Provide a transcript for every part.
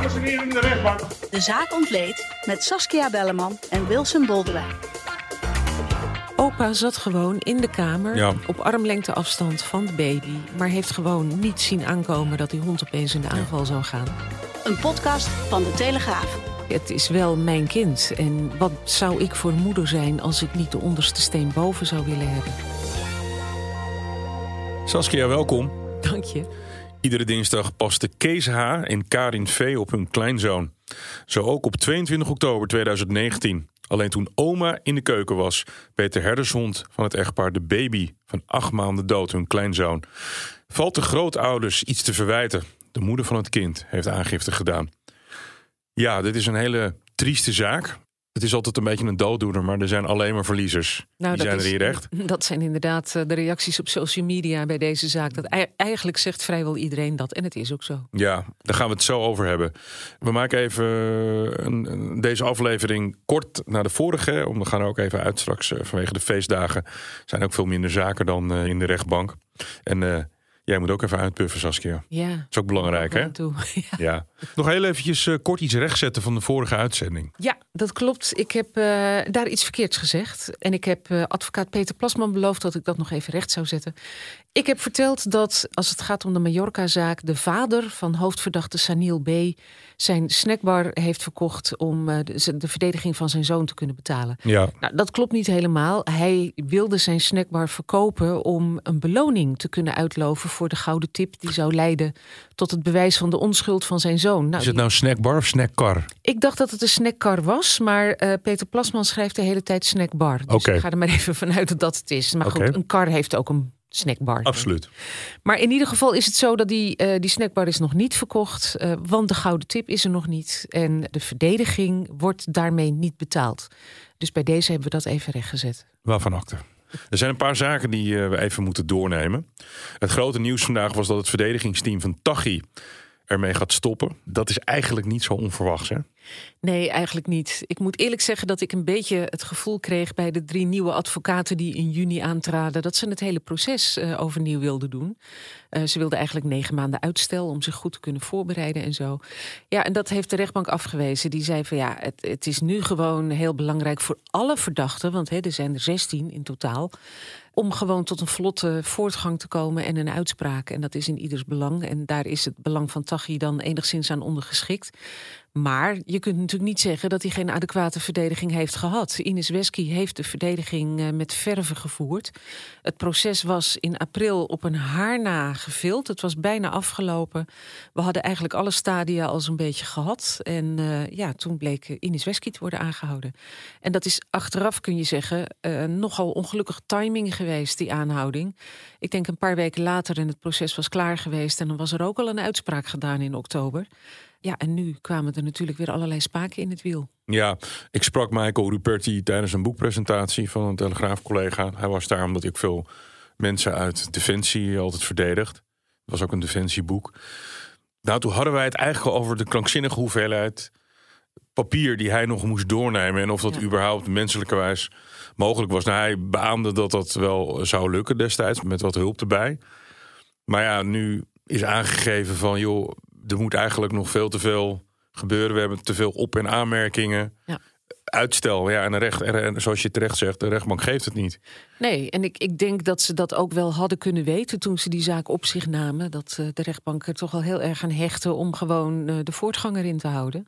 Dames en heren in de rechtbank. De zaak ontleed met Saskia Belleman en Wilson Boldewijn. Opa zat gewoon in de kamer Ja. op armlengte afstand van de baby, maar heeft gewoon niet zien aankomen dat die hond opeens in de aanval zou gaan. Een podcast van De Telegraaf. Het is wel mijn kind en wat zou ik voor moeder zijn als ik niet de onderste steen boven zou willen hebben? Saskia, welkom. Dank je. Iedere dinsdag pasten Kees H. en Karin V. op hun kleinzoon. Zo ook op 22 oktober 2019. Alleen toen oma in de keuken was, beet de herdershond van het echtpaar de baby van acht maanden dood, hun kleinzoon. Valt de grootouders iets te verwijten? De moeder van het kind heeft aangifte gedaan. Ja, dit is een hele trieste zaak. Het is altijd een beetje een dooddoener, maar er zijn alleen maar verliezers. Nou, Die dat zijn er hier echt. Dat zijn inderdaad eh, de reacties op social media bij deze zaak. Dat ei- eigenlijk zegt vrijwel iedereen dat en het is ook zo. Ja, daar gaan we het zo over hebben. We maken even een, deze aflevering kort na de vorige. Om we gaan er ook even uit straks eh, vanwege de feestdagen. zijn ook veel minder zaken dan eh, in de rechtbank. En eh, jij moet ook even uitpuffen, Saskia. Ja. Dat is ook belangrijk, hè? Ja. Ja. Nog heel eventjes kort iets rechtzetten van de vorige uitzending. Ja, dat klopt. Ik heb eh, daar iets verkeerds gezegd. En ik heb eh, advocaat Peter Plasman beloofd dat ik dat nog even recht zou zetten. Ik heb verteld dat als het gaat om de Mallorca-zaak... de vader van hoofdverdachte Sanil B. zijn snackbar heeft verkocht... om eh, de, de verdediging van zijn zoon te kunnen betalen. Ja, Nou, dat klopt niet helemaal. Hij wilde zijn snackbar verkopen om een beloning te kunnen uitloven voor de gouden tip die zou leiden tot het bewijs van de onschuld van zijn zoon. Nou, is het nou snackbar of snackcar? ik dacht dat het een snackcar was, maar eh, Peter Plasman schrijft de hele tijd snackbar. Dus Oké. ik ga er maar even vanuit dat dat het is. Maar goed, een kar heeft ook een snackbar. Absoluut. Maar in ieder geval is het zo dat die, eh, die snackbar is nog niet verkocht, eh, want de gouden tip is er nog niet. En de verdediging wordt daarmee niet betaald. Dus bij deze hebben we dat even rechtgezet. Waarvan akte. Er zijn een paar zaken die we even moeten doornemen. Het grote nieuws vandaag was dat het verdedigingsteam van Tachi ermee gaat stoppen. Dat is eigenlijk niet zo onverwachts, hè? Nee, eigenlijk niet. Ik moet eerlijk zeggen dat ik een beetje het gevoel kreeg bij de drie nieuwe advocaten die in juni aantraden, dat ze het hele proces eh, overnieuw wilden doen. Eh, ze wilden eigenlijk negen maanden uitstel om zich goed te kunnen voorbereiden en zo. Ja, en dat heeft de rechtbank afgewezen. Die zei van ja, het, het is nu gewoon heel belangrijk voor alle verdachten, want hè, er zijn er 16 in totaal. Om gewoon tot een vlotte voortgang te komen en een uitspraak. En dat is in ieders belang. En daar is het belang van Tachi dan enigszins aan ondergeschikt. Maar je kunt natuurlijk niet zeggen dat hij geen adequate verdediging heeft gehad. Ines Wesky heeft de verdediging eh, met verve gevoerd. Het proces was in april op een haar na gevild. Het was bijna afgelopen. We hadden eigenlijk alle stadia al zo'n beetje gehad. En eh, ja, toen bleek Ines Wesky te worden aangehouden. En dat is achteraf, kun je zeggen, eh, nogal ongelukkig timing geweest, die aanhouding. Ik denk een paar weken later en het proces was klaar geweest. En dan was er ook al een uitspraak gedaan in oktober. Ja, en nu kwamen er natuurlijk weer allerlei spaken in het wiel. Ja, ik sprak Michael Ruperti tijdens een boekpresentatie van een Telegraaf-collega. Hij was daar omdat ik veel mensen uit Defensie altijd verdedigd. Het was ook een Defensieboek. Nou, toen hadden wij het eigenlijk over de krankzinnige hoeveelheid papier die hij nog moest doornemen. En of dat Ja. überhaupt menselijkerwijs mogelijk was. Nou, hij beaamde dat dat wel zou lukken destijds, met wat hulp erbij. Maar ja, nu is aangegeven van, joh, er moet eigenlijk nog veel te veel gebeuren. We hebben te veel op- en aanmerkingen. Ja. Uitstel, ja, en, recht, en zoals je terecht zegt, de rechtbank geeft het niet. Nee, en ik, ik denk dat ze dat ook wel hadden kunnen weten toen ze die zaak op zich namen. Dat eh, de rechtbank er toch wel heel erg aan hechten om gewoon eh, de voortgang erin te houden.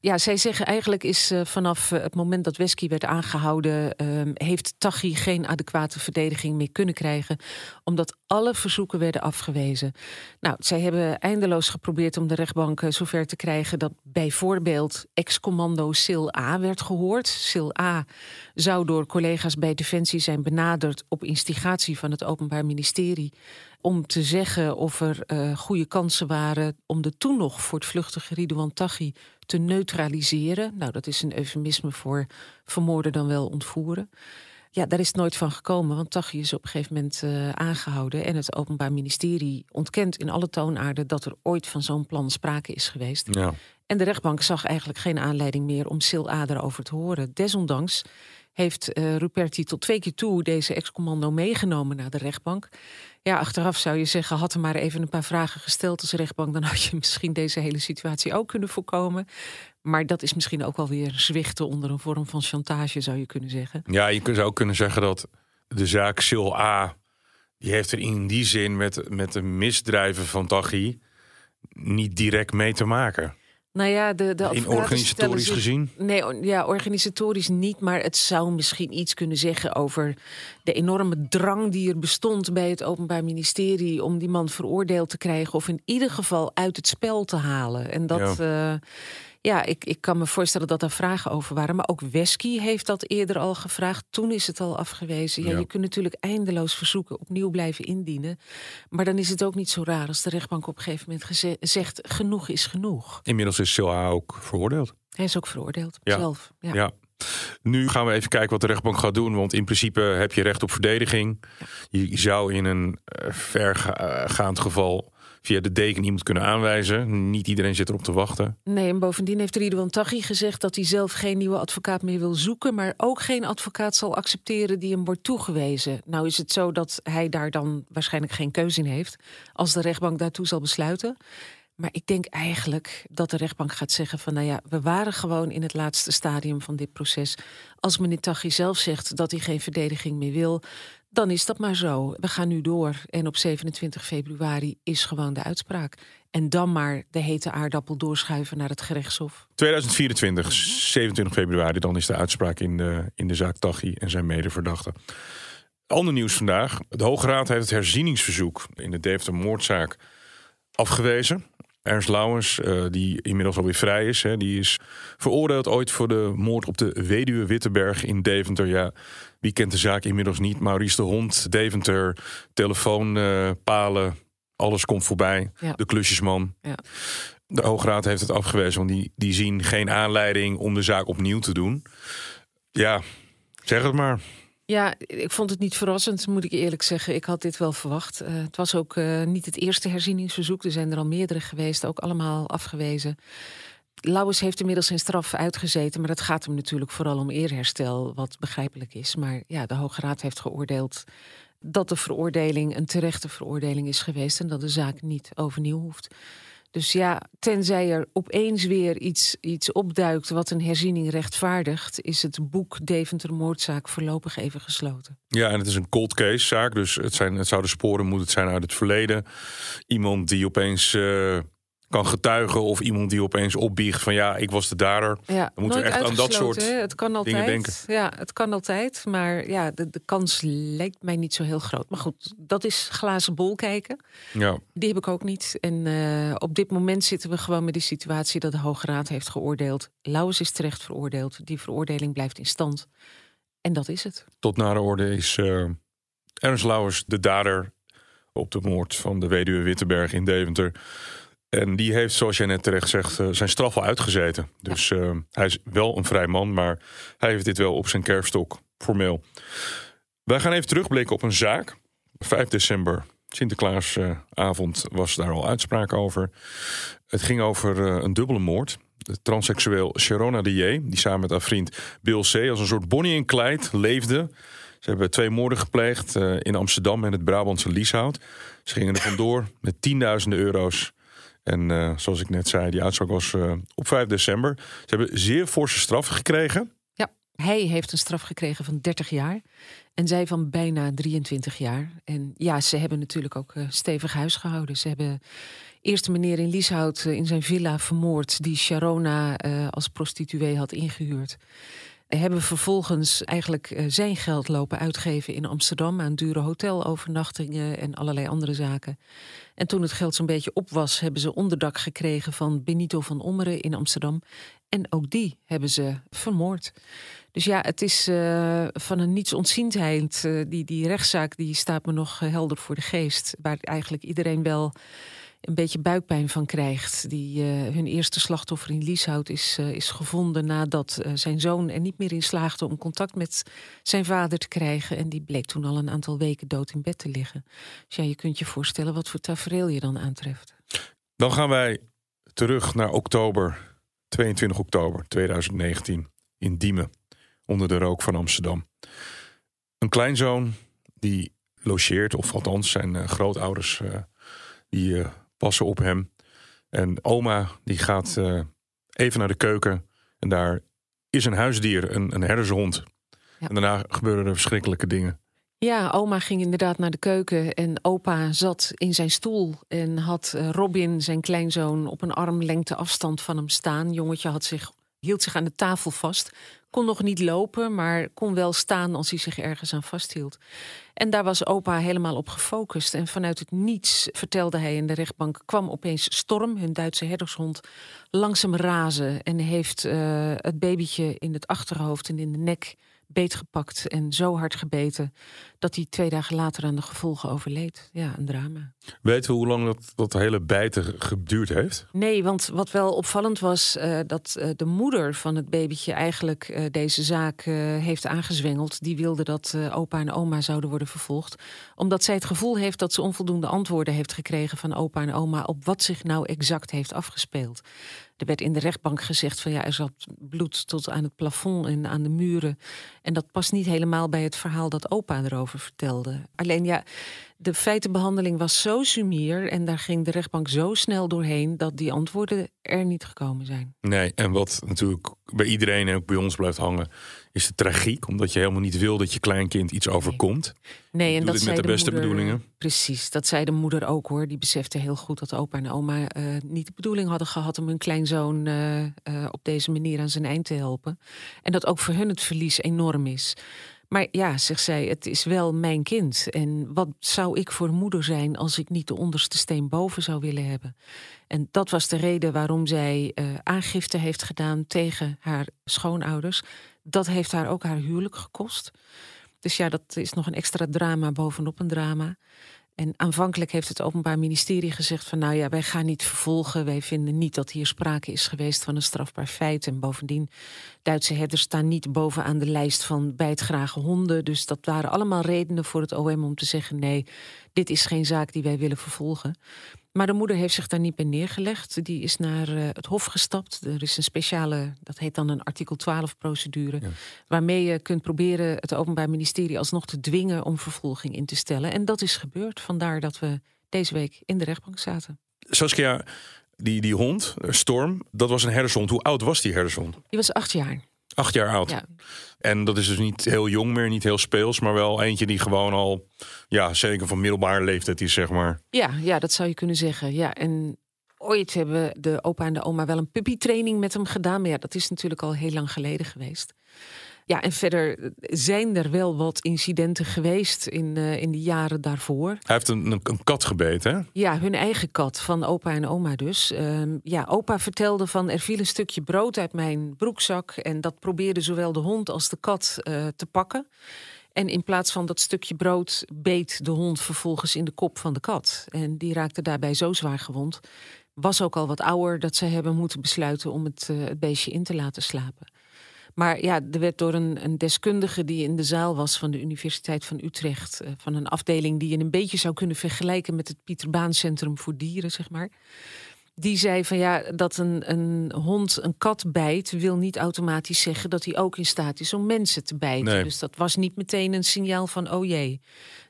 Ja, zij zeggen eigenlijk is eh, vanaf eh, het moment dat Wesky werd aangehouden, ehm, heeft Tachi geen adequate verdediging meer kunnen krijgen, omdat alle verzoeken werden afgewezen. Nou, zij hebben eindeloos geprobeerd om de rechtbank eh, zover te krijgen dat bijvoorbeeld ex-commando Sil A werd gehoord. Sil A zou door collega's bij Defensie zijn benaderd op instigatie van het Openbaar Ministerie om te zeggen of er uh, goede kansen waren om de toen nog voortvluchtige Ridouan Taghi te neutraliseren. Nou, dat is een eufemisme voor vermoorden dan wel ontvoeren. Ja, daar is het nooit van gekomen, want Taghi is op een gegeven moment uh, aangehouden. En het Openbaar Ministerie ontkent in alle toonaarden dat er ooit van zo'n plan sprake is geweest. Ja. En de rechtbank zag eigenlijk geen aanleiding meer om Sil over te horen. Desondanks heeft uh, Ruperti tot twee keer toe deze ex-commando meegenomen naar de rechtbank. Ja, achteraf zou je zeggen, had er maar even een paar vragen gesteld als rechtbank, dan had je misschien deze hele situatie ook kunnen voorkomen. Maar dat is misschien ook wel weer zwichten onder een vorm van chantage, zou je kunnen zeggen. Ja, je zou ook kunnen zeggen dat de zaak Sil A, die heeft er in die zin met, met de misdrijven van Taghi niet direct mee te maken. Nou ja, de, de in organisatorisch gezien? Nee, ja, organisatorisch niet. Maar het zou misschien iets kunnen zeggen over de enorme drang die er bestond bij het Openbaar Ministerie om die man veroordeeld te krijgen. Of in ieder geval uit het spel te halen. En dat. Ja. Uh, ja, ik, ik kan me voorstellen dat daar vragen over waren. Maar ook Wesky heeft dat eerder al gevraagd. Toen is het al afgewezen. Ja, Je kunt natuurlijk eindeloos verzoeken opnieuw blijven indienen. Maar dan is het ook niet zo raar als de rechtbank op een gegeven moment zegt... genoeg is genoeg. Inmiddels is Silha ook veroordeeld. Hij is ook veroordeeld, zelf. Ja. ja. Nu gaan we even kijken wat de rechtbank gaat doen. Want in principe heb je recht op verdediging. Je zou in een eh, vergaand geval via de deken iemand kunnen aanwijzen. Niet iedereen zit erop te wachten. Nee, en bovendien heeft Ridouan Taghi gezegd dat hij zelf geen nieuwe advocaat meer wil zoeken, maar ook geen advocaat zal accepteren die hem wordt toegewezen. Nou is het zo dat hij daar dan waarschijnlijk geen keuze in heeft als de rechtbank daartoe zal besluiten. Maar ik denk eigenlijk dat de rechtbank gaat zeggen van... nou ja, we waren gewoon in het laatste stadium van dit proces. Als meneer Taghi zelf zegt dat hij geen verdediging meer wil dan is dat maar zo. We gaan nu door en op 27 februari is gewoon de uitspraak. En dan maar de hete aardappel doorschuiven naar het gerechtshof. 2024, 27 februari, dan is de uitspraak in de, in de zaak Taghi en zijn medeverdachten. Ander nieuws vandaag. De Hoge Raad heeft het herzieningsverzoek in de Deventer moordzaak afgewezen. Ernst Lauwers, uh, die inmiddels alweer vrij is, hè, die is veroordeeld ooit voor de moord op de weduwe Wittenberg in Deventer. Ja, wie kent de zaak inmiddels niet? Maurice de Hond, Deventer, telefoonpalen, alles komt voorbij. De klusjesman. Ja. De Hoograad heeft het afgewezen, want die, die zien geen aanleiding om de zaak opnieuw te doen. Ja, zeg het maar. Ja, ik vond het niet verrassend, moet ik eerlijk zeggen. Ik had dit wel verwacht. Uh, het was ook uh, niet het eerste herzieningsverzoek. Er zijn er al meerdere geweest, ook allemaal afgewezen. Lauwers heeft inmiddels zijn straf uitgezeten, maar het gaat hem natuurlijk vooral om eerherstel, wat begrijpelijk is. Maar ja, de Hoge Raad heeft geoordeeld dat de veroordeling een terechte veroordeling is geweest en dat de zaak niet overnieuw hoeft. Dus ja, tenzij er opeens weer iets, iets opduikt wat een herziening rechtvaardigt, is het boek Deventer Moordzaak voorlopig even gesloten. Ja, en het is een cold case zaak, dus het, zijn, het zouden sporen moeten zijn uit het verleden. Iemand die opeens. Uh kan getuigen of iemand die opeens opbiecht van ja, ik was de dader. Ja, dan moeten we echt aan dat soort het kan altijd, dingen denken. Ja, het kan altijd, maar ja, de, de kans lijkt mij niet zo heel groot. Maar goed, dat is glazen bol kijken. Ja. Die heb ik ook niet. En uh, op dit moment zitten we gewoon met die situatie dat de Hoge Raad heeft geoordeeld. Lauwers is terecht veroordeeld. Die veroordeling blijft in stand. En dat is het. Tot na de orde is uh, Ernst Lauwers de dader op de moord van de weduwe Wittenberg in Deventer. En die heeft, zoals jij net terecht zegt, eh, zijn straf al uitgezeten. Dus uh, hij is wel een vrij man, maar hij heeft dit wel op zijn kerfstok, formeel. Wij gaan even terugblikken op een zaak. 5 december, Sinterklaasavond, was daar al uitspraak over. Het ging over uh, een dubbele moord. De transseksueel Sharona J, die samen met haar vriend Bill C. als een soort Bonnie en Clyde leefde. Ze hebben twee moorden gepleegd uh, in Amsterdam en het Brabantse Lieshout. Ze gingen er vandoor met tienduizenden euro's en uh, zoals ik net zei, die uitspraak was uh, op 5 december. Ze hebben zeer forse straffen gekregen. Ja, hij heeft een straf gekregen van 30 jaar. En zij van bijna 23 jaar. En ja, ze hebben natuurlijk ook uh, stevig huis gehouden. Ze hebben eerst meneer in Lieshout in zijn villa vermoord... die Sharona als prostituee had ingehuurd. Hebben vervolgens eigenlijk eh, zijn geld lopen uitgeven in Amsterdam aan dure hotelovernachtingen en allerlei andere zaken. En toen het geld zo'n beetje op was, hebben ze onderdak gekregen van Benito van Ommeren in Amsterdam. En ook die hebben ze vermoord. Dus ja, het is uh, van een nietsontziendheid. Uh, die, die rechtszaak die staat me nog helder voor de geest. Waar eigenlijk iedereen wel een beetje buikpijn van krijgt. Die, uh, hun eerste slachtoffer in Lieshout is, uh, is gevonden nadat uh, zijn zoon er niet meer in slaagde om contact met zijn vader te krijgen. En die bleek toen al een aantal weken dood in bed te liggen. Dus ja, je kunt je voorstellen wat voor tafereel je dan aantreft. Dan gaan wij terug naar oktober, 22 oktober 2019, in Diemen, onder de rook van Amsterdam. Een kleinzoon die logeert, of althans zijn grootouders die passen op hem. En oma die gaat uh, even naar de keuken. En daar is een huisdier, een, een herdershond. Ja. En daarna gebeuren er verschrikkelijke dingen. Ja, oma ging inderdaad naar de keuken en opa zat in zijn stoel en had uh, Robin, zijn kleinzoon, op een armlengte afstand van hem staan. Jongetje had zich, hield zich aan de tafel vast, kon nog niet lopen, maar kon wel staan als hij zich ergens aan vasthield. En daar was opa helemaal op gefocust. En vanuit het niets, vertelde hij in de rechtbank, kwam opeens Storm, hun Duitse herdershond, langzaam razen. En heeft uh, het babytje in het achterhoofd en in de nek beetgepakt en zo hard gebeten dat hij twee dagen later aan de gevolgen overleed. Ja, een drama. Weten we hoe lang dat, dat hele bijten geduurd heeft? Nee, want wat wel opvallend was, uh, dat uh, de moeder van het babytje eigenlijk uh, deze zaak heeft aangezwengeld. Die wilde dat opa en oma zouden worden vervolgd. Omdat zij het gevoel heeft dat ze onvoldoende antwoorden heeft gekregen van opa en oma op wat zich nou exact heeft afgespeeld. Er werd in de rechtbank gezegd van ja, er zat bloed tot aan het plafond en aan de muren. En dat past niet helemaal bij het verhaal dat opa erover vertelde. Alleen ja, de feitenbehandeling was zo sumier en daar ging de rechtbank zo snel doorheen dat die antwoorden er niet gekomen zijn. Nee, en wat natuurlijk bij iedereen en ook bij ons blijft hangen, is de tragiek, omdat je helemaal niet wil dat je kleinkind iets overkomt. Nee, en dat dit zei met de, beste moeder, bedoelingen. Precies, dat zei de moeder ook hoor. Die besefte heel goed dat opa en oma uh, niet de bedoeling hadden gehad om hun kleinzoon uh, uh, op deze manier aan zijn eind te helpen. En dat ook voor hun het verlies enorm is. Maar ja, zegt zij, het is wel mijn kind. En wat zou ik voor moeder zijn als ik niet de onderste steen boven zou willen hebben? En dat was de reden waarom zij uh, aangifte heeft gedaan tegen haar schoonouders. Dat heeft haar ook haar huwelijk gekost. Dus ja, dat is nog een extra drama bovenop een drama. En aanvankelijk heeft het Openbaar Ministerie gezegd van nou ja, wij gaan niet vervolgen. Wij vinden niet dat hier sprake is geweest van een strafbaar feit. En bovendien, Duitse herders staan niet bovenaan de lijst van bijtgrage honden. Dus dat waren allemaal redenen voor het OM om te zeggen nee, dit is geen zaak die wij willen vervolgen. Maar de moeder heeft zich daar niet bij neergelegd. Die is naar uh, het Hof gestapt. Er is een speciale, dat heet dan een artikel 12-procedure. Ja. Waarmee je kunt proberen het Openbaar Ministerie alsnog te dwingen om vervolging in te stellen. En dat is gebeurd. Vandaar dat we deze week in de rechtbank zaten. Saskia, die, die hond, Storm, dat was een herdershond. Hoe oud was die herdershond? Die was acht jaar. Acht jaar oud. Ja. En dat is dus niet heel jong meer, niet heel speels, maar wel eentje die gewoon al, ja, zeker van middelbare leeftijd is, zeg maar. Ja, ja, dat zou je kunnen zeggen. Ja, en ooit hebben de opa en de oma wel een puppytraining met hem gedaan, maar ja, dat is natuurlijk al heel lang geleden geweest. Ja, en verder zijn er wel wat incidenten geweest in, uh, in de jaren daarvoor. Hij heeft een, een, kat gebeten, hè? Ja, hun eigen kat, van opa en oma dus. Uh, ja, opa vertelde van er viel een stukje brood uit mijn broekzak... en dat probeerde zowel de hond als de kat uh, te pakken. En in plaats van dat stukje brood beet de hond vervolgens in de kop van de kat. En die raakte daarbij zo zwaar gewond. Was ook al wat ouder dat ze hebben moeten besluiten om het, uh, het beestje in te laten slapen. Maar ja, er werd door een, een, deskundige die in de zaal was van de Universiteit van Utrecht, uh, van een afdeling die je een beetje zou kunnen vergelijken met het Pieter Baan Centrum voor Dieren, zeg maar. Die zei van ja, dat een, een hond een kat bijt, wil niet automatisch zeggen dat hij ook in staat is om mensen te bijten. Nee. Dus dat was niet meteen een signaal van oh jee,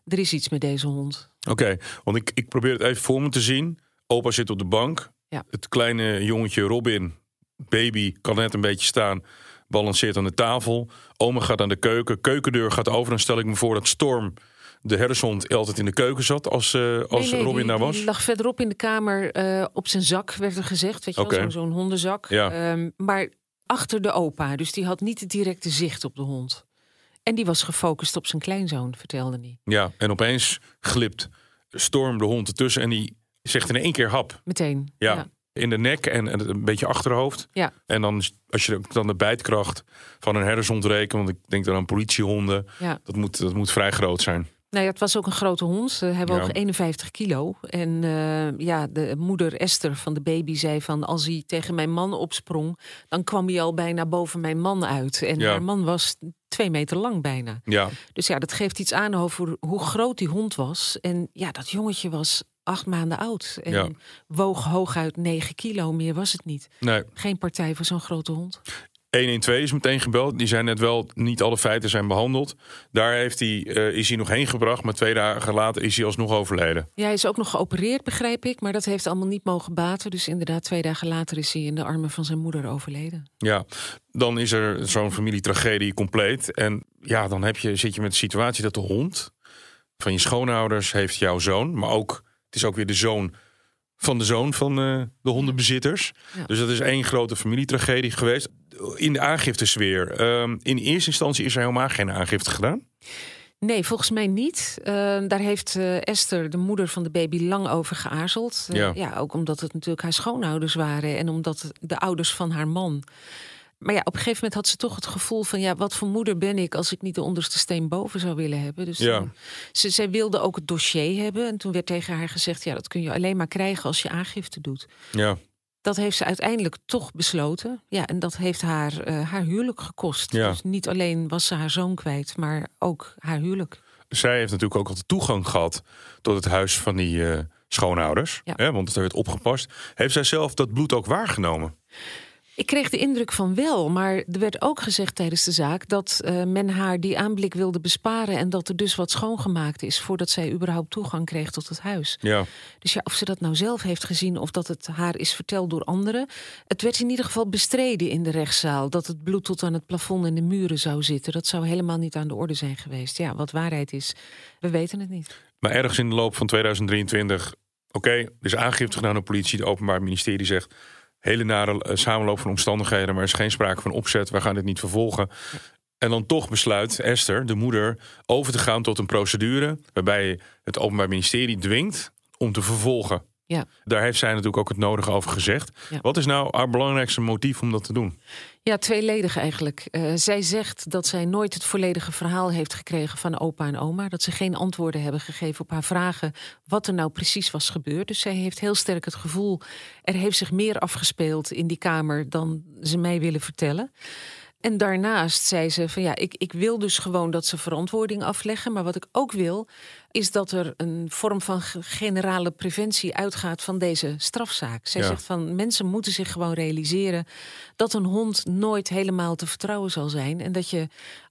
er is iets met deze hond. Oké, okay, want ik, ik probeer het even voor me te zien. Opa zit op de bank. Ja. Het kleine jongetje Robin, baby, kan net een beetje staan balanceert aan de tafel. Oma gaat aan de keuken. Keukendeur gaat over. Dan stel ik me voor dat Storm, de herdershond, altijd in de keuken zat als, uh, als nee, nee, Robin die, daar was. Die lag verderop in de kamer uh, op zijn zak, werd er gezegd. Weet je wel, zo'n hondenzak. Ja. Um, maar achter de opa. Dus die had niet het directe zicht op de hond. En die was gefocust op zijn kleinzoon, vertelde hij. Ja, en opeens glipt Storm de hond ertussen en die zegt in één keer hap. Meteen. Ja. In de nek en, en een beetje achterhoofd. Ja. En dan, als je dan de bijtkracht van een herdershond rekent, want ik denk dan aan politiehonden, ja. dat moet, dat moet vrij groot zijn. Nou ja, het was ook een grote hond. Hij woog Ja. 51 kilo. En eh, ja, de moeder Esther van de baby zei van... als hij tegen mijn man opsprong... dan kwam hij al bijna boven mijn man uit. En Ja. haar man was twee meter lang bijna. Ja, Dus ja, dat geeft iets aan over hoe groot die hond was. En ja, dat jongetje was acht maanden oud. En Ja. woog hooguit 9 kilo. Meer was het niet. nee. Geen partij voor zo'n grote hond. 112 is meteen gebeld. Die zijn net wel, niet alle feiten zijn behandeld. Daar heeft hij, eh, is hij nog heen gebracht, maar twee dagen later is hij alsnog overleden. Ja, hij is ook nog geopereerd, begrijp ik. Maar dat heeft allemaal niet mogen baten. Dus inderdaad, twee dagen later is hij in de armen van zijn moeder overleden. Ja, dan is er zo'n familietragedie compleet. En ja, dan heb je, zit je met de situatie dat de hond van je schoonouders heeft jouw zoon. Maar ook, het is ook weer de zoon van de zoon van eh, de hondenbezitters. Ja. Dus dat is één grote familietragedie geweest. In de aangiftesfeer. ehm, in eerste instantie is er helemaal geen aangifte gedaan. Nee, volgens mij niet. Eh, daar heeft eh, Esther, de moeder van de baby, lang over geaarzeld. Eh, Ja. ja, ook omdat het natuurlijk haar schoonouders waren en omdat de ouders van haar man. Maar ja, op een gegeven moment had ze toch het gevoel van... ja, wat voor moeder ben ik als ik niet de onderste steen boven zou willen hebben. Dus Ja. ze, zij wilde ook het dossier hebben. En toen werd tegen haar gezegd... ja, dat kun je alleen maar krijgen als je aangifte doet. Ja, Dat heeft ze uiteindelijk toch besloten. Ja, en dat heeft haar eh, haar huwelijk gekost. Ja. Dus niet alleen was ze haar zoon kwijt, maar ook haar huwelijk. zij heeft natuurlijk ook altijd toegang gehad tot het huis van die eh, schoonouders. Ja. Hè, want er werd opgepast. Heeft zij zelf dat bloed ook waargenomen? Ik kreeg de indruk van wel, maar er werd ook gezegd tijdens de zaak dat eh, men haar die aanblik wilde besparen en dat er dus wat schoongemaakt is voordat zij überhaupt toegang kreeg tot het huis. Ja, Dus ja, of ze dat nou zelf heeft gezien of dat het haar is verteld door anderen. Het werd in ieder geval bestreden in de rechtszaal dat het bloed tot aan het plafond en de muren zou zitten. Dat zou helemaal niet aan de orde zijn geweest. Ja, wat waarheid is, we weten het niet. Maar ergens in de loop van 2023, oké, is aangifte gedaan door de politie. Het Openbaar Ministerie zegt, hele nare eh, samenloop van omstandigheden, maar er is geen sprake van opzet. We gaan dit niet vervolgen. En dan toch besluit Esther, de moeder, over te gaan tot een procedure waarbij het Openbaar Ministerie dwingt om te vervolgen. Ja. Daar heeft zij natuurlijk ook het nodige over gezegd. Ja. Wat is nou haar belangrijkste motief om dat te doen? Ja, tweeledig eigenlijk. Eh, zij zegt dat zij nooit het volledige verhaal heeft gekregen van opa en oma. Dat ze geen antwoorden hebben gegeven op haar vragen wat er nou precies was gebeurd. Dus zij heeft heel sterk het gevoel, er heeft zich meer afgespeeld in die kamer dan ze mij willen vertellen. En daarnaast zei ze van ja, ik, ik wil dus gewoon dat ze verantwoording afleggen. Maar wat ik ook wil, is dat er een vorm van ge- generale preventie uitgaat van deze strafzaak. Zij Ja. zegt van mensen moeten zich gewoon realiseren dat een hond nooit helemaal te vertrouwen zal zijn. En dat je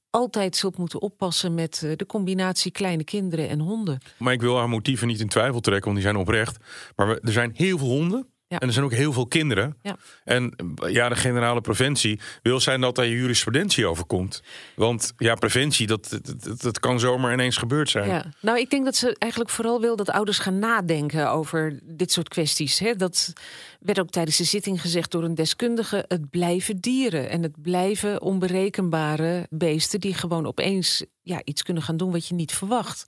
altijd zult moeten oppassen met eh, de combinatie kleine kinderen en honden. Maar ik wil haar motieven niet in twijfel trekken, want die zijn oprecht. Maar we- er zijn heel veel honden. Ja. En er zijn ook heel veel kinderen. Ja. En ja, de generale preventie wil zijn dat daar jurisprudentie over komt. Want ja, preventie, dat, dat, dat, dat kan zomaar ineens gebeurd zijn. Ja. Nou, ik denk dat ze eigenlijk vooral wil dat ouders gaan nadenken over dit soort kwesties. Hè. Dat werd ook tijdens de zitting gezegd door een deskundige. Het blijven dieren en het blijven onberekenbare beesten die gewoon opeens ja, iets kunnen gaan doen wat je niet verwacht.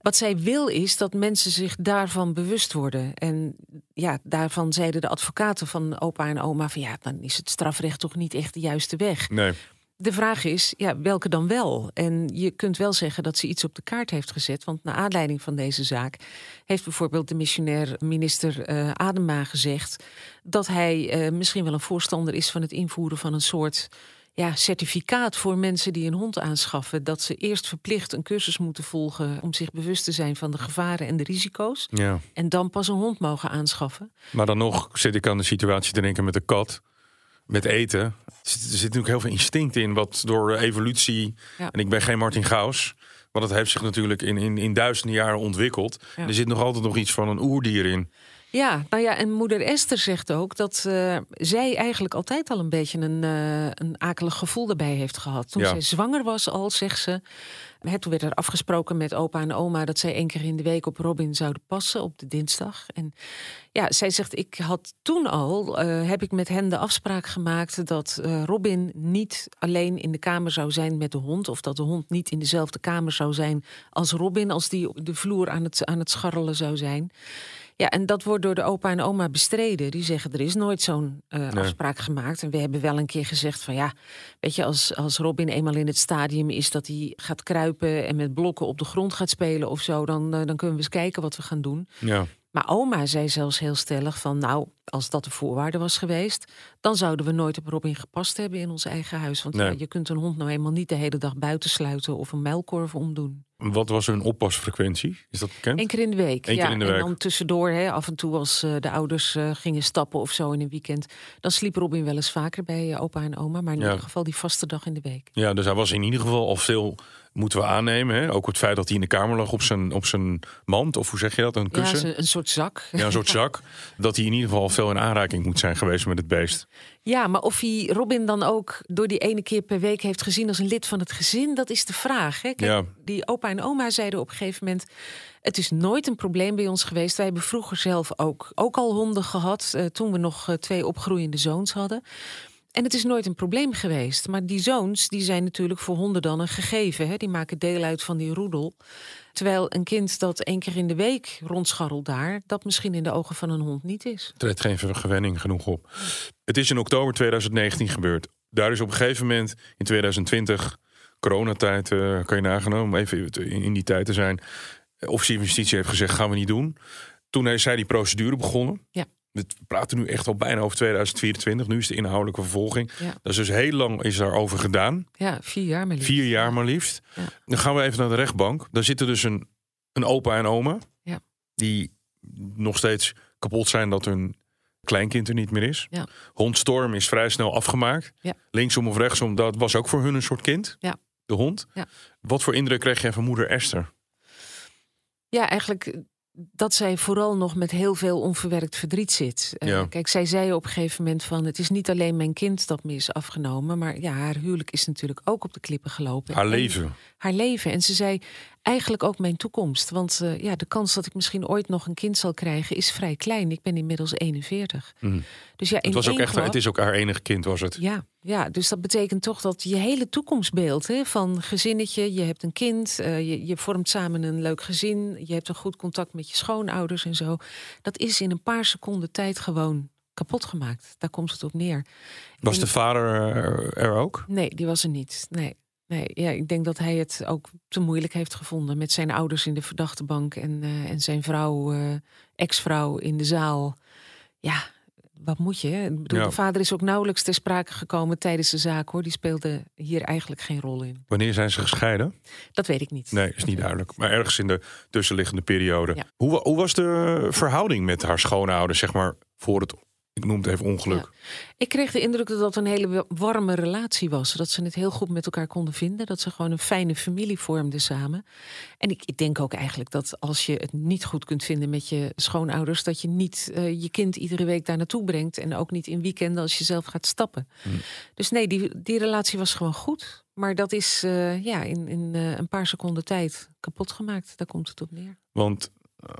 Wat zij wil is dat mensen zich daarvan bewust worden. En ja, daarvan zeiden de advocaten van opa en oma van ja, dan is het strafrecht toch niet echt de juiste weg. Nee. De vraag is, ja, welke dan wel? En je kunt wel zeggen dat ze iets op de kaart heeft gezet. Want naar aanleiding van deze zaak heeft bijvoorbeeld de missionair minister eh, Adema gezegd dat hij eh, misschien wel een voorstander is van het invoeren van een soort ja, certificaat voor mensen die een hond aanschaffen. Dat ze eerst verplicht een cursus moeten volgen om zich bewust te zijn van de gevaren en de risico's. Ja. En dan pas een hond mogen aanschaffen. Maar dan nog zit ik aan de situatie te denken met de kat. Met eten. Er zit, er zit natuurlijk heel veel instinct in, wat door evolutie. Ja. En ik ben geen Martin Gauss. Want het heeft zich natuurlijk in, in, in duizenden jaren ontwikkeld. Ja. Er zit nog altijd nog iets van een oerdier in. Ja, nou ja, en moeder Esther zegt ook dat uh, zij eigenlijk altijd al een beetje een, uh, een akelig gevoel erbij heeft gehad. Toen Ja. zij zwanger was al, zegt ze. Hè, toen werd er afgesproken met opa en oma dat zij één keer in de week op Robin zouden passen op de dinsdag. En ja, zij zegt, ik had toen al, eh, heb ik met hen de afspraak gemaakt dat eh, Robin niet alleen in de kamer zou zijn met de hond. Of dat de hond niet in dezelfde kamer zou zijn als Robin, als die op de vloer aan het, aan het scharrelen zou zijn. Ja, en dat wordt door de opa en oma bestreden. Die zeggen er is nooit zo'n eh, Nee. afspraak gemaakt. En we hebben wel een keer gezegd van ja, weet je, als, als Robin eenmaal in het stadium is dat hij gaat kruipen en met blokken op de grond gaat spelen of zo, dan, eh, dan kunnen we eens kijken wat we gaan doen. Ja. Maar oma zei zelfs heel stellig van nou, als dat de voorwaarde was geweest, dan zouden we nooit op Robin gepast hebben in ons eigen huis. Want Nee. ja, je kunt een hond nou eenmaal niet de hele dag buiten sluiten of een muilkorf omdoen. Wat was hun oppasfrequentie? Is dat bekend? Eén keer in de week. Eén ja. keer in de en week. dan tussendoor, hè, af en toe als eh, de ouders eh, gingen stappen of zo in een weekend. Dan sliep Robin wel eens vaker bij eh, opa en oma. Maar in Ja. ieder geval die vaste dag in de week. Ja, dus hij was in ieder geval al veel, moeten we aannemen. Hè? Ook het feit dat hij in de kamer lag op zijn, op zijn mand, of hoe zeg je dat, een Ja, kussen? zo- een soort zak. Ja, een soort zak. Dat hij in ieder geval veel in aanraking moet zijn geweest met het beest. Ja, maar of hij Robin dan ook door die ene keer per week heeft gezien als een lid van het gezin, dat is de vraag. Hè? Kijk, Ja. Die opa en oma zeiden op een gegeven moment: Het is nooit een probleem bij ons geweest. Wij hebben vroeger zelf ook, ook al honden gehad, eh, toen we nog eh, twee opgroeiende zoons hadden. En het is nooit een probleem geweest. Maar die zoons die zijn natuurlijk voor honden dan een gegeven. Hè? Die maken deel uit van die roedel. Terwijl een kind dat één keer in de week rondscharrelt daar, dat misschien in de ogen van een hond niet is. treedt geen gewenning genoeg op. Het is in oktober 2019 gebeurd. Daar is op een gegeven moment in 2020, coronatijd, eh, kan je nagenomen, om even in in die tijd te zijn. eh, Officier van Justitie heeft gezegd, gaan we niet doen. Toen is zij die procedure begonnen. Ja. We praten nu echt al bijna over 2024. Nu is de inhoudelijke vervolging. Ja. Dat is dus heel lang is daarover gedaan. Ja, vier jaar maar liefst. Vier jaar maar liefst. Ja. Dan gaan we even naar de rechtbank. Daar zitten dus een, een opa en oma. Ja. Die nog steeds kapot zijn dat hun kleinkind er niet meer is. Ja. Hond Storm is vrij snel afgemaakt. Linksom of rechtsom, dat was ook voor hun een soort kind. Ja. De hond. Ja. Wat voor indruk kreeg jij van moeder Esther? Ja, eigenlijk dat zij vooral nog met heel veel onverwerkt verdriet zit. Eh. Kijk, zij zei op een gegeven moment van... het is niet alleen mijn kind dat me is afgenomen... maar ja, haar huwelijk is natuurlijk ook op de klippen gelopen. Haar En- leven. haar leven. En ze zei eigenlijk ook mijn toekomst. Want eh, ja, de kans dat ik misschien ooit nog een kind zal krijgen... is vrij klein. Ik ben inmiddels 41. Mhm. Dus ja, in Het, was ook echt, klap- het is ook haar enige kind, was het. Ja, ja, dus dat betekent toch dat je hele toekomstbeeld hè, van gezinnetje, je hebt een kind, eh, je, je vormt samen een leuk gezin, je hebt een goed contact met je schoonouders en zo. Dat is in een paar seconden tijd gewoon kapot gemaakt. Daar komt het op neer. Was En- de vader er, er ook? Nee, die was er niet. Nee. Nee, ja, ik denk dat hij het ook te moeilijk heeft gevonden met zijn ouders in de verdachtebank en, eh, en zijn vrouw, eh, ex-vrouw in de zaal. Ja, wat moet je? Ik bedoel, Ja. De vader is ook nauwelijks ter sprake gekomen tijdens de zaak hoor. Die speelde hier eigenlijk geen rol in. Wanneer zijn ze gescheiden? Dat weet ik niet. Nee, is niet duidelijk. Maar ergens in de tussenliggende periode. Ja. Hoe, hoe was de verhouding met haar schoonouders, zeg maar, voor het, ik noem het even ongeluk? Ik kreeg de indruk dat dat een hele warme relatie was. Dat ze het heel goed met elkaar konden vinden. Dat ze gewoon een fijne familie vormden samen. En ik, ik denk ook eigenlijk dat als je het niet goed kunt vinden met je schoonouders, dat je niet eh, je kind iedere week daar naartoe brengt. En ook niet in weekenden als je zelf gaat stappen. Dus nee, die, die relatie was gewoon goed. Maar dat is eh, ja, in, in eh, een paar seconden tijd kapot gemaakt. Daar komt het op neer. Want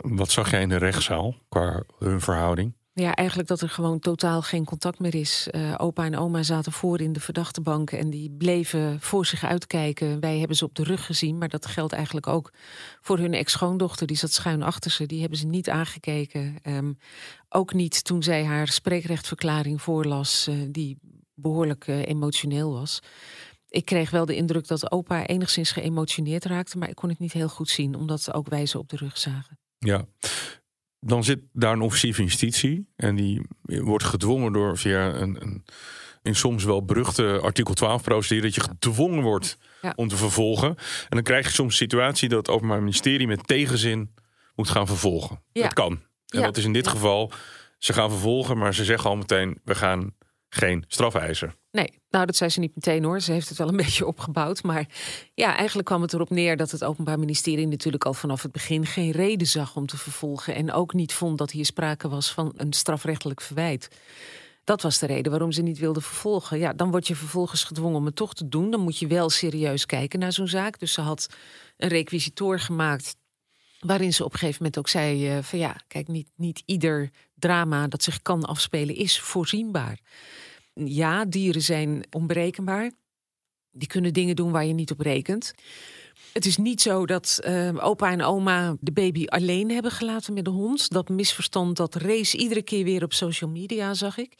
wat zag jij in de rechtszaal qua hun verhouding? Ja, eigenlijk dat er gewoon totaal geen contact meer is. Eh, opa en oma zaten voor in de verdachtebank en die bleven voor zich uitkijken. Wij hebben ze op de rug gezien, maar dat geldt eigenlijk ook voor hun ex-schoondochter. Die zat schuin achter ze, die hebben ze niet aangekeken. Ehm, ook niet toen zij haar spreekrechtverklaring voorlas, eh, die behoorlijk eh, emotioneel was. Ik kreeg wel de indruk dat opa enigszins geëmotioneerd raakte, maar ik kon het niet heel goed zien, omdat ook wij ze op de rug zagen. Ja. Dan zit daar een officier justitie. En die wordt gedwongen door via een, een in soms wel beruchte artikel 12 procedure. Dat je gedwongen wordt Ja. om te vervolgen. En dan krijg je soms een situatie dat het Openbaar Ministerie met tegenzin moet gaan vervolgen. Ja. Dat kan. En Ja. dat is in dit geval. Ze gaan vervolgen, maar ze zeggen al meteen: we gaan geen strafeisen. Nee, nou dat zei ze niet meteen hoor. Ze heeft het wel een beetje opgebouwd. Maar ja, eigenlijk kwam het erop neer dat het Openbaar Ministerie natuurlijk al vanaf het begin geen reden zag om te vervolgen. En ook niet vond dat hier sprake was van een strafrechtelijk verwijt. Dat was de reden waarom ze niet wilde vervolgen. Ja, dan word je vervolgens gedwongen om het toch te doen. Dan moet je wel serieus kijken naar zo'n zaak. Dus ze had een requisitor gemaakt. Waarin ze op een gegeven moment ook zei: uh, van ja, kijk, niet, niet ieder drama dat zich kan afspelen is voorzienbaar. Ja, dieren zijn onberekenbaar. Die kunnen dingen doen waar je niet op rekent. Het is niet zo dat uh, opa en oma de baby alleen hebben gelaten met de hond. Dat misverstand dat race iedere keer weer op social media, zag ik.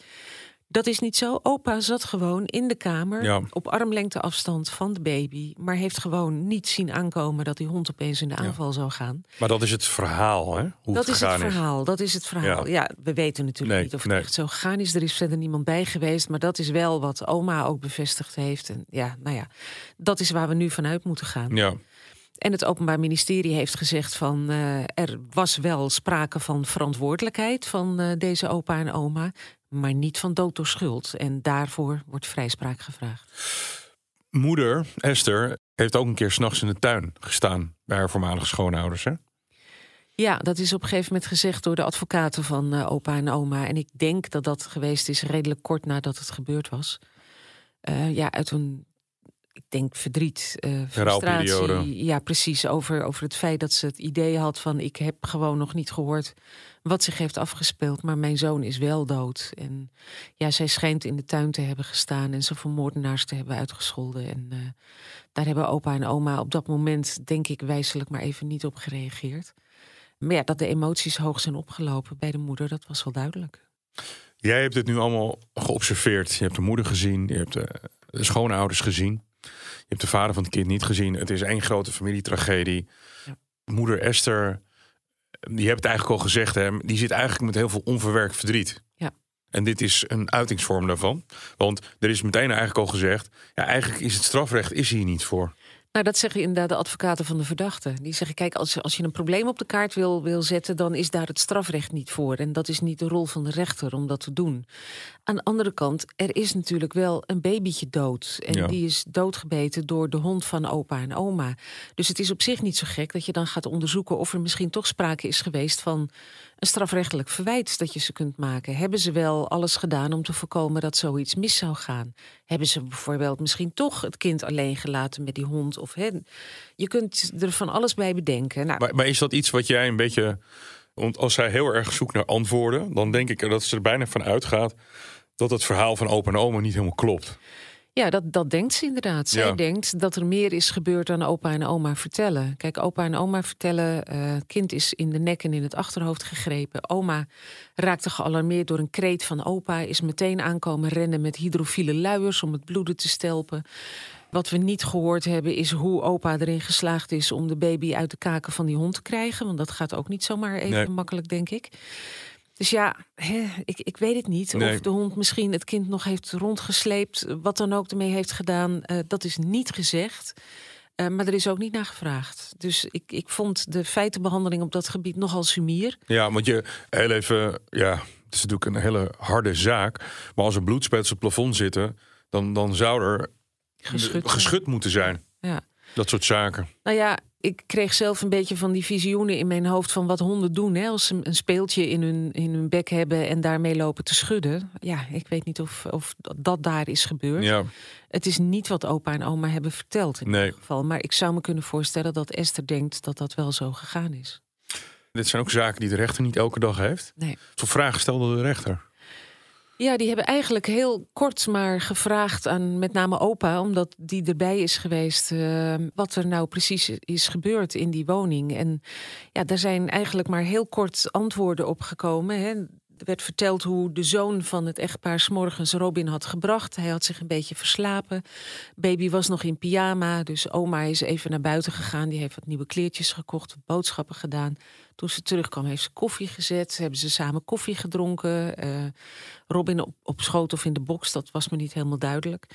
Dat is niet zo. Opa zat gewoon in de kamer op armlengte afstand van de baby. Maar heeft gewoon niet zien aankomen dat die hond opeens in de aanval zou gaan. Maar dat is het verhaal, hè? Hoe dat is het verhaal. Dat is het verhaal. Ja, we weten natuurlijk niet of het echt zo gegaan is. Er is verder niemand bij geweest. Maar dat is wel wat oma ook bevestigd heeft. En ja, nou ja, dat is waar we nu vanuit moeten gaan. Ja. En het Openbaar Ministerie heeft gezegd van uh, er was wel sprake van verantwoordelijkheid van uh, deze opa en oma maar niet van dood door schuld. En daarvoor wordt vrijspraak gevraagd. Moeder, Esther, heeft ook een keer s'nachts in de tuin gestaan bij haar voormalige schoonouders. Hè? Ja, dat is op een gegeven moment gezegd door de advocaten van uh, opa en oma. En ik denk dat dat geweest is redelijk kort nadat het gebeurd was. Uh, ja, uit een ik denk verdriet, uh, frustratie. Ja, precies. Over, over het feit dat ze het idee had van ik heb gewoon nog niet gehoord wat zich heeft afgespeeld. Maar mijn zoon is wel dood. En ja, zij schijnt in de tuin te hebben gestaan en ze voor moordenaars te hebben uitgescholden. En uh, daar hebben opa en oma op dat moment, denk ik, wijselijk maar even niet op gereageerd. Maar ja, dat de emoties hoog zijn opgelopen bij de moeder, dat was wel duidelijk. Jij hebt het nu allemaal geobserveerd. Je hebt de moeder gezien, je hebt de, de schoonouders gezien. Je hebt de vader van het kind niet gezien. Het is één grote familietragedie. Ja. Moeder Esther, die hebt het eigenlijk al gezegd, hè, die zit eigenlijk met heel veel onverwerkt verdriet. Ja. En dit is een uitingsvorm daarvan. Want er is meteen eigenlijk al gezegd, ja, eigenlijk is het strafrecht is hier niet voor. Nou, dat zeggen inderdaad de advocaten van de verdachte. Die zeggen, kijk, als, als je een probleem op de kaart wil, wil zetten... dan is daar het strafrecht niet voor. En dat is niet de rol van de rechter om dat te doen. Aan de andere kant, er is natuurlijk wel een babytje dood. En die is doodgebeten door de hond van opa en oma. Dus het is op zich niet zo gek dat je dan gaat onderzoeken... of er misschien toch sprake is geweest van een strafrechtelijk verwijt dat je ze kunt maken. Hebben ze wel alles gedaan om te voorkomen dat zoiets mis zou gaan? Hebben ze bijvoorbeeld misschien toch het kind alleen gelaten met die hond? Of, hè, je kunt er van alles bij bedenken. Nou, maar, maar is dat iets wat jij een beetje. Want als zij heel erg zoekt naar antwoorden, dan denk ik dat ze er bijna van uitgaat dat het verhaal van opa en oma niet helemaal klopt. Ja, dat, dat denkt ze inderdaad. Zij denkt dat er meer is gebeurd dan opa en oma vertellen. Kijk, opa en oma vertellen, uh, kind is in de nek en in het achterhoofd gegrepen. Oma raakte gealarmeerd door een kreet van opa, is meteen aankomen rennen met hydrofiele luiers om het bloeden te stelpen. Wat we niet gehoord hebben is hoe opa erin geslaagd is om de baby uit de kaken van die hond te krijgen. Want dat gaat ook niet zomaar even makkelijk, denk ik. Dus ja, hè, ik, ik weet het niet. Of de hond misschien het kind nog heeft rondgesleept. Wat dan ook ermee heeft gedaan. Uh, dat is niet gezegd. Uh, maar er is ook niet naar gevraagd. Dus ik, ik vond de feitenbehandeling op dat gebied nogal sumier. Ja, want je heel even. Ja, het is natuurlijk een hele harde zaak. Maar als er bloedspets op het plafond zitten. Dan, dan zou er geschud, geschud moeten zijn. Ja. Dat soort zaken. Nou ja, ik kreeg zelf een beetje van die visioenen in mijn hoofd van wat honden doen. Hè, als ze een speeltje in hun, in hun bek hebben en daarmee lopen te schudden. Ja, ik weet niet of, of dat daar is gebeurd. Ja. Het is niet wat opa en oma hebben verteld in nee. ieder geval. Maar ik zou me kunnen voorstellen dat Esther denkt dat dat wel zo gegaan is. Dit zijn ook zaken die de rechter niet elke dag heeft. Nee. Voor vragen stelde de rechter. Ja, die hebben eigenlijk heel kort maar gevraagd aan met name opa, omdat die erbij is geweest, uh, wat er nou precies is gebeurd in die woning. En ja, daar zijn eigenlijk maar heel kort antwoorden op gekomen. Hè. Er werd verteld hoe de zoon van het echtpaar morgens Robin had gebracht. Hij had zich een beetje verslapen. Baby was nog in pyjama, dus oma is even naar buiten gegaan. Die heeft wat nieuwe kleertjes gekocht, boodschappen gedaan. Toen ze terugkwam, heeft ze koffie gezet. Hebben ze samen koffie gedronken. Uh, Robin op, op schoot of in de box, dat was me niet helemaal duidelijk.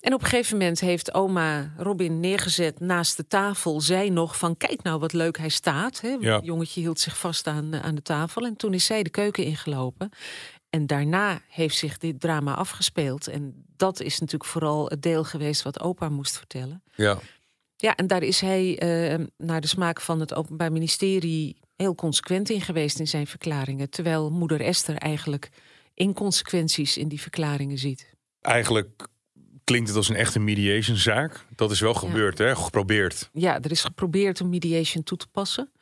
En op een gegeven moment heeft oma Robin neergezet naast de tafel. Zij nog van, kijk nou wat leuk hij staat. Hè? Ja. Het jongetje hield zich vast aan, aan de tafel. En toen is zij de keuken ingelopen. En daarna heeft zich dit drama afgespeeld. En dat is natuurlijk vooral het deel geweest wat opa moest vertellen. Ja. Ja, en daar is hij uh, naar de smaak van het Openbaar Ministerie heel consequent in geweest in zijn verklaringen. Terwijl moeder Esther eigenlijk inconsequenties in die verklaringen ziet. Eigenlijk klinkt het als een echte mediationzaak. Dat is wel gebeurd, hè? Geprobeerd. Ja, er is geprobeerd om mediation toe te passen.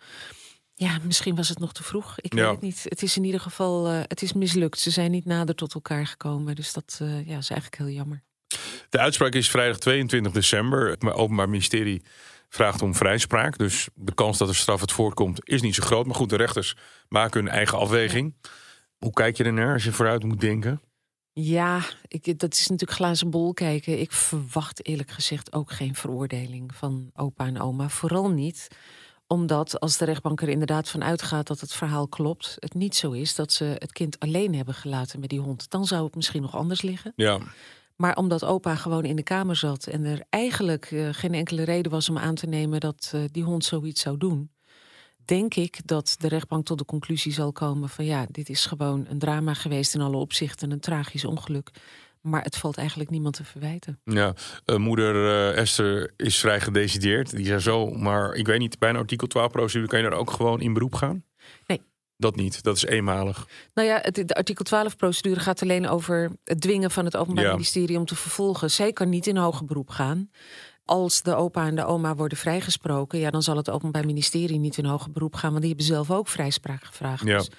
Ja, misschien was het nog te vroeg. Ik weet het niet. Het is in ieder geval, uh, het is mislukt. Ze zijn niet nader tot elkaar gekomen. Dus dat uh, ja, is eigenlijk heel jammer. De uitspraak is vrijdag 22 december. Het Openbaar Ministerie vraagt om vrijspraak. Dus de kans dat er straf het voorkomt is niet zo groot. Maar goed, de rechters maken hun eigen afweging. Hoe kijk je ernaar als je vooruit moet denken? Ja, ik, dat is natuurlijk glazen bol kijken. Ik verwacht eerlijk gezegd ook geen veroordeling van opa en oma. Vooral niet omdat als de rechtbank er inderdaad van uitgaat dat het verhaal klopt, het niet zo is dat ze het kind alleen hebben gelaten met die hond. Dan zou het misschien nog anders liggen. Ja. Maar omdat opa gewoon in de kamer zat en er eigenlijk uh, geen enkele reden was om aan te nemen dat uh, die hond zoiets zou doen, denk ik dat de rechtbank tot de conclusie zal komen van ja, dit is gewoon een drama geweest in alle opzichten, een tragisch ongeluk. Maar het valt eigenlijk niemand te verwijten. Ja, uh, moeder Esther is vrij gedecideerd. Die zei zo, maar ik weet niet, bij een artikel 12 procedure kan je daar ook gewoon in beroep gaan? Dat niet, dat is eenmalig. Nou ja, het, de artikel 12 procedure gaat alleen over het dwingen van het Openbaar ja. Ministerie om te vervolgen. Zij kan niet in hoger beroep gaan. Als de opa en de oma worden vrijgesproken, ja, dan zal het Openbaar Ministerie niet in hoger beroep gaan, want die hebben zelf ook vrijspraak gevraagd. Ja. Dus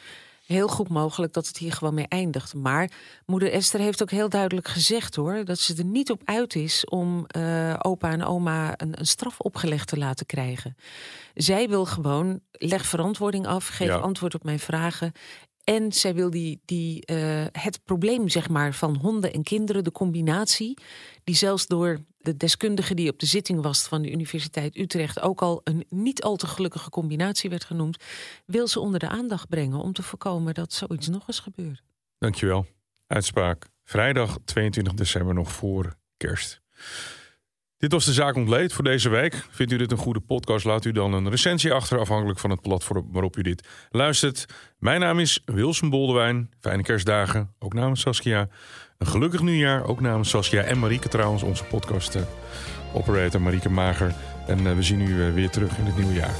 heel goed mogelijk dat het hier gewoon mee eindigt. Maar moeder Esther heeft ook heel duidelijk gezegd hoor, dat ze er niet op uit is om uh, opa en oma een, een, straf opgelegd te laten krijgen. Zij wil gewoon, leg verantwoording af, geef Ja. antwoord op mijn vragen. En zij wil die, die, uh, het probleem zeg maar, van honden en kinderen, de combinatie, die zelfs door de deskundige die op de zitting was van de Universiteit Utrecht ook al een niet al te gelukkige combinatie werd genoemd, wil ze onder de aandacht brengen om te voorkomen dat zoiets nog eens gebeurt. Dankjewel. Uitspraak vrijdag 22 december nog voor kerst. Dit was de zaak ontleed voor deze week. Vindt u dit een goede podcast? Laat u dan een recensie achter, afhankelijk van het platform waarop u dit luistert. Mijn naam is Wilson Boldewijn. Fijne kerstdagen, ook namens Saskia. Een gelukkig nieuwjaar, ook namens Saskia en Marieke trouwens, onze podcast uh, operator Marieke Mager. En uh, we zien u uh, weer terug in het nieuwe jaar.